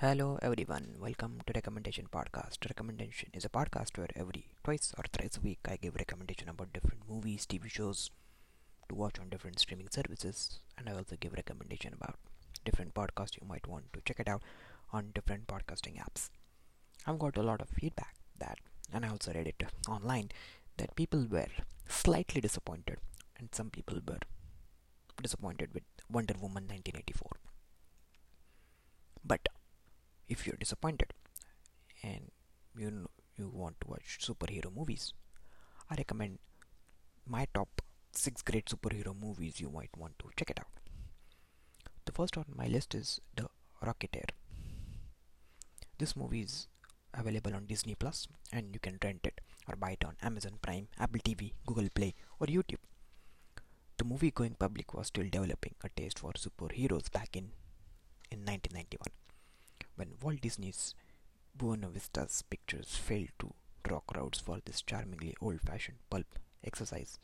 Hello everyone, welcome to Recommendation Podcast. Recommendation is a podcast where every twice or thrice a week I give recommendation about different movies, TV shows to watch on different streaming services, and I also give recommendation about different podcasts you might want to check it out on different podcasting apps. I've got a lot of feedback that, and I also read it online, that people were slightly disappointed, and some people were disappointed with Wonder Woman 1984. If you're disappointed and you you want to watch superhero movies, I recommend my top six great superhero movies you might want to check it out. The first on my list is The Rocketeer. This movie is available on Disney Plus and you can rent it or buy it on Amazon Prime, Apple TV, Google Play, or YouTube. The movie going public was still developing a taste for superheroes back in in 1991 when Walt Disney's Buena Vista's pictures failed to draw crowds for this charmingly old-fashioned pulp exercise.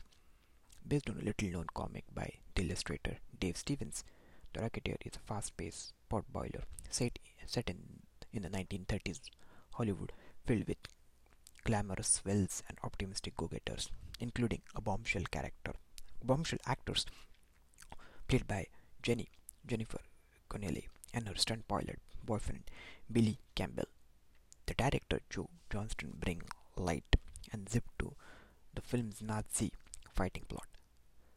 Based on a little-known comic by the illustrator Dave Stevens, The Rocketeer is a fast-paced potboiler set, set in, in the 1930s Hollywood filled with glamorous wells and optimistic go-getters, including a bombshell character, bombshell actors played by Jenny Jennifer Connelly and her stunt pilot boyfriend Billy Campbell. The director Joe Johnston bring light and zip to the film's Nazi fighting plot,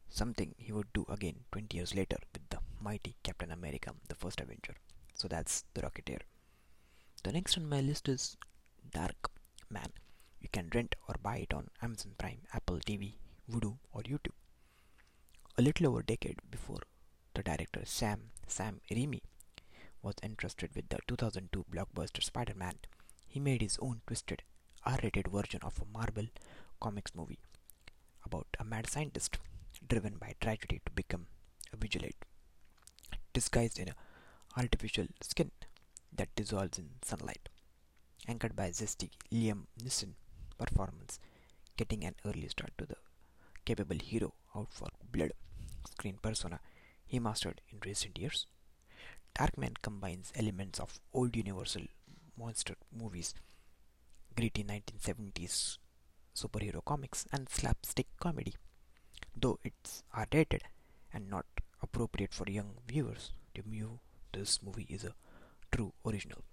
something he would do again 20 years later with the mighty Captain America, the first Avenger. So that's The Rocketeer. The next on my list is Dark Man. You can rent or buy it on Amazon Prime, Apple TV, Vudu, or YouTube. A little over a decade before the director Sam Sam Raimi was entrusted with the 2002 blockbuster Spider-Man, he made his own twisted, R-rated version of a Marvel Comics movie about a mad scientist driven by tragedy to become a vigilante, disguised in an artificial skin that dissolves in sunlight, anchored by zesty Liam Neeson performance, getting an early start to the capable hero out for blood screen persona he mastered in recent years. Darkman combines elements of old Universal monster movies, gritty 1970s superhero comics, and slapstick comedy. Though it's R-rated and not appropriate for young viewers, to view this movie is a true original.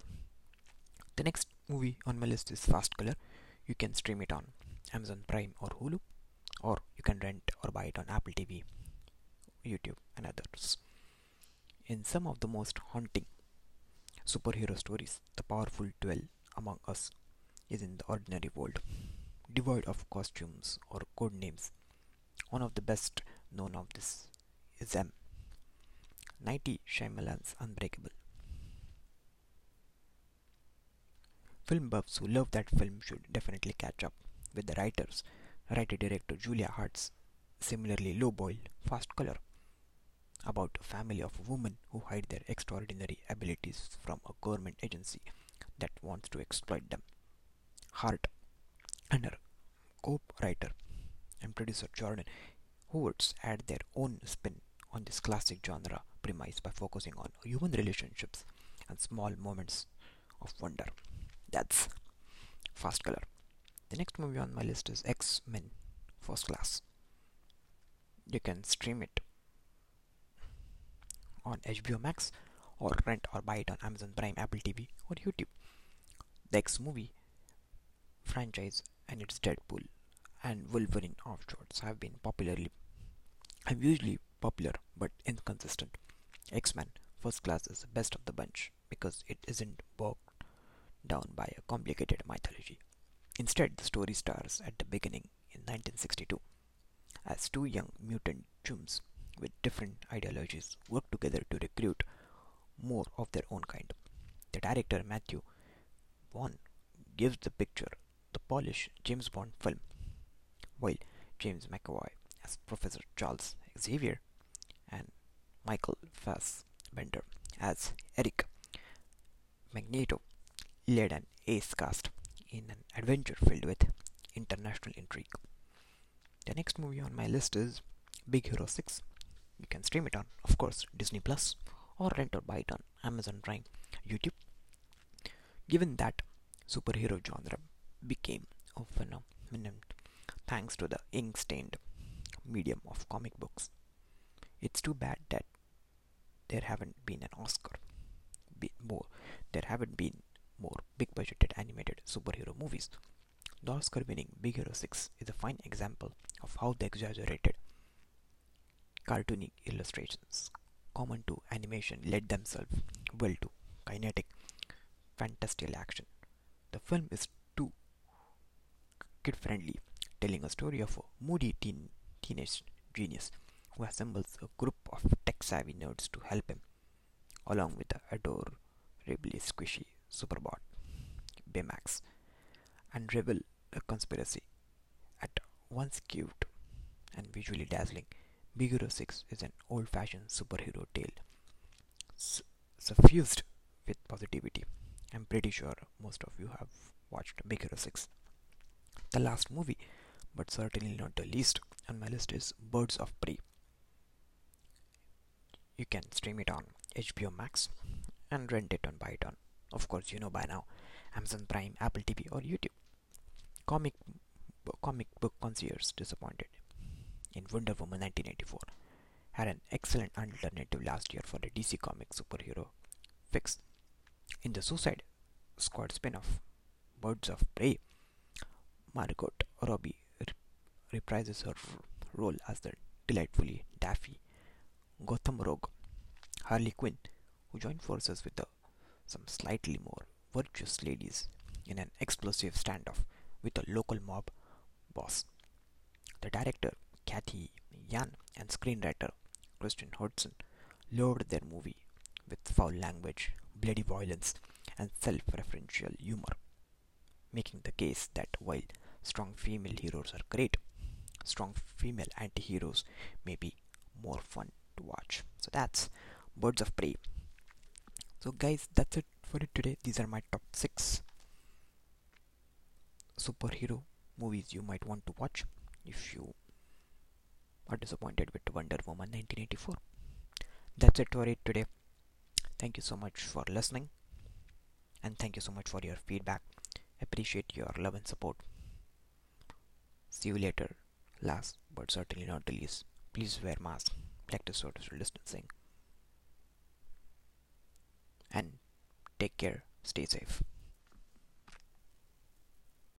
The next movie on my list is Fast Color. You can stream it on Amazon Prime or Hulu, or you can rent or buy it on Apple TV, YouTube, and others. In some of the most haunting superhero stories, the powerful dwell among us is in the ordinary world, devoid of costumes or code names. One of the best known of this is M. Night Shyamalan's Unbreakable. Film buffs who love that film should definitely catch up with the writers, writer-director Julia Hart's similarly low-boiled Fast Color about a family of women who hide their extraordinary abilities from a government agency that wants to exploit them. Hart and her co-writer and producer Jordan Horowitz add their own spin on this classic genre premise by focusing on human relationships and small moments of wonder. That's Fast Color. The next movie on my list is X-Men First Class. You can stream it on HBO Max or rent or buy it on Amazon Prime, Apple TV, or YouTube. The X movie franchise and its Deadpool and Wolverine offshoots have been popularly have usually popular but inconsistent. X-Men First Class is the best of the bunch because it isn't bogged down by a complicated mythology. Instead, the story starts at the beginning in 1962 as two young mutant chums with different ideologies work together to recruit more of their own kind. The director Matthew Vaughn gives the picture the Polish James Bond film, while James McAvoy as Professor Charles Xavier and Michael Fassbender as Erik Magneto led an ace cast in an adventure filled with international intrigue. The next movie on my list is Big Hero 6 you can stream it on, of course, Disney Plus or rent or buy it on Amazon Prime, YouTube, Given that superhero genre became a phenomenon thanks to the ink stained medium of comic books, it's too bad that there haven't been an Oscar. Be more, there haven't been more big budgeted animated superhero movies. The Oscar winning Big Hero 6 is a fine example of how the exaggerated cartoony illustrations common to animation led themselves well to kinetic, fantastical action. The film is too kid friendly, telling a story of a moody teen, teenage genius who assembles a group of tech savvy nerds to help him, along with the adorably squishy Superbot, Baymax, and reveal a conspiracy. At once cute and visually dazzling, Big Hero 6 is an old fashioned superhero tale, suffused with positivity. I'm pretty sure most of you have watched Big Hero 6. The last movie, but certainly not the least on my list, is Birds of Prey. You can stream it on HBO Max and rent it on buy it on. Of course, you know by now Amazon Prime, Apple TV, or YouTube. Comic comic book concierge disappointed in Wonder Woman 1984 had an excellent alternative last year for the DC Comics superhero fix. In the Suicide Squad spin-off, Birds of Prey, Margot Robbie reprises her role as the delightfully daffy Gotham Rogue, Harley Quinn, who joined forces with the, some slightly more virtuous ladies in an explosive standoff with a local mob boss. The director, Cathy Yan, and screenwriter, Christina Hodson, loaded their movie with foul language, bloody violence, and self referential humor, making the case that while strong female heroes are great, strong female anti heroes may be more fun to watch. So that's Birds of Prey. So, guys, that's it for it today. These are my top six superhero movies you might want to watch if you are disappointed with Wonder Woman 1984. That's it for it today. Thank you so much for listening and thank you so much for your feedback. Appreciate your love and support. See you later. Last but certainly not the least, please wear mask, practice social distancing, and take care. Stay safe.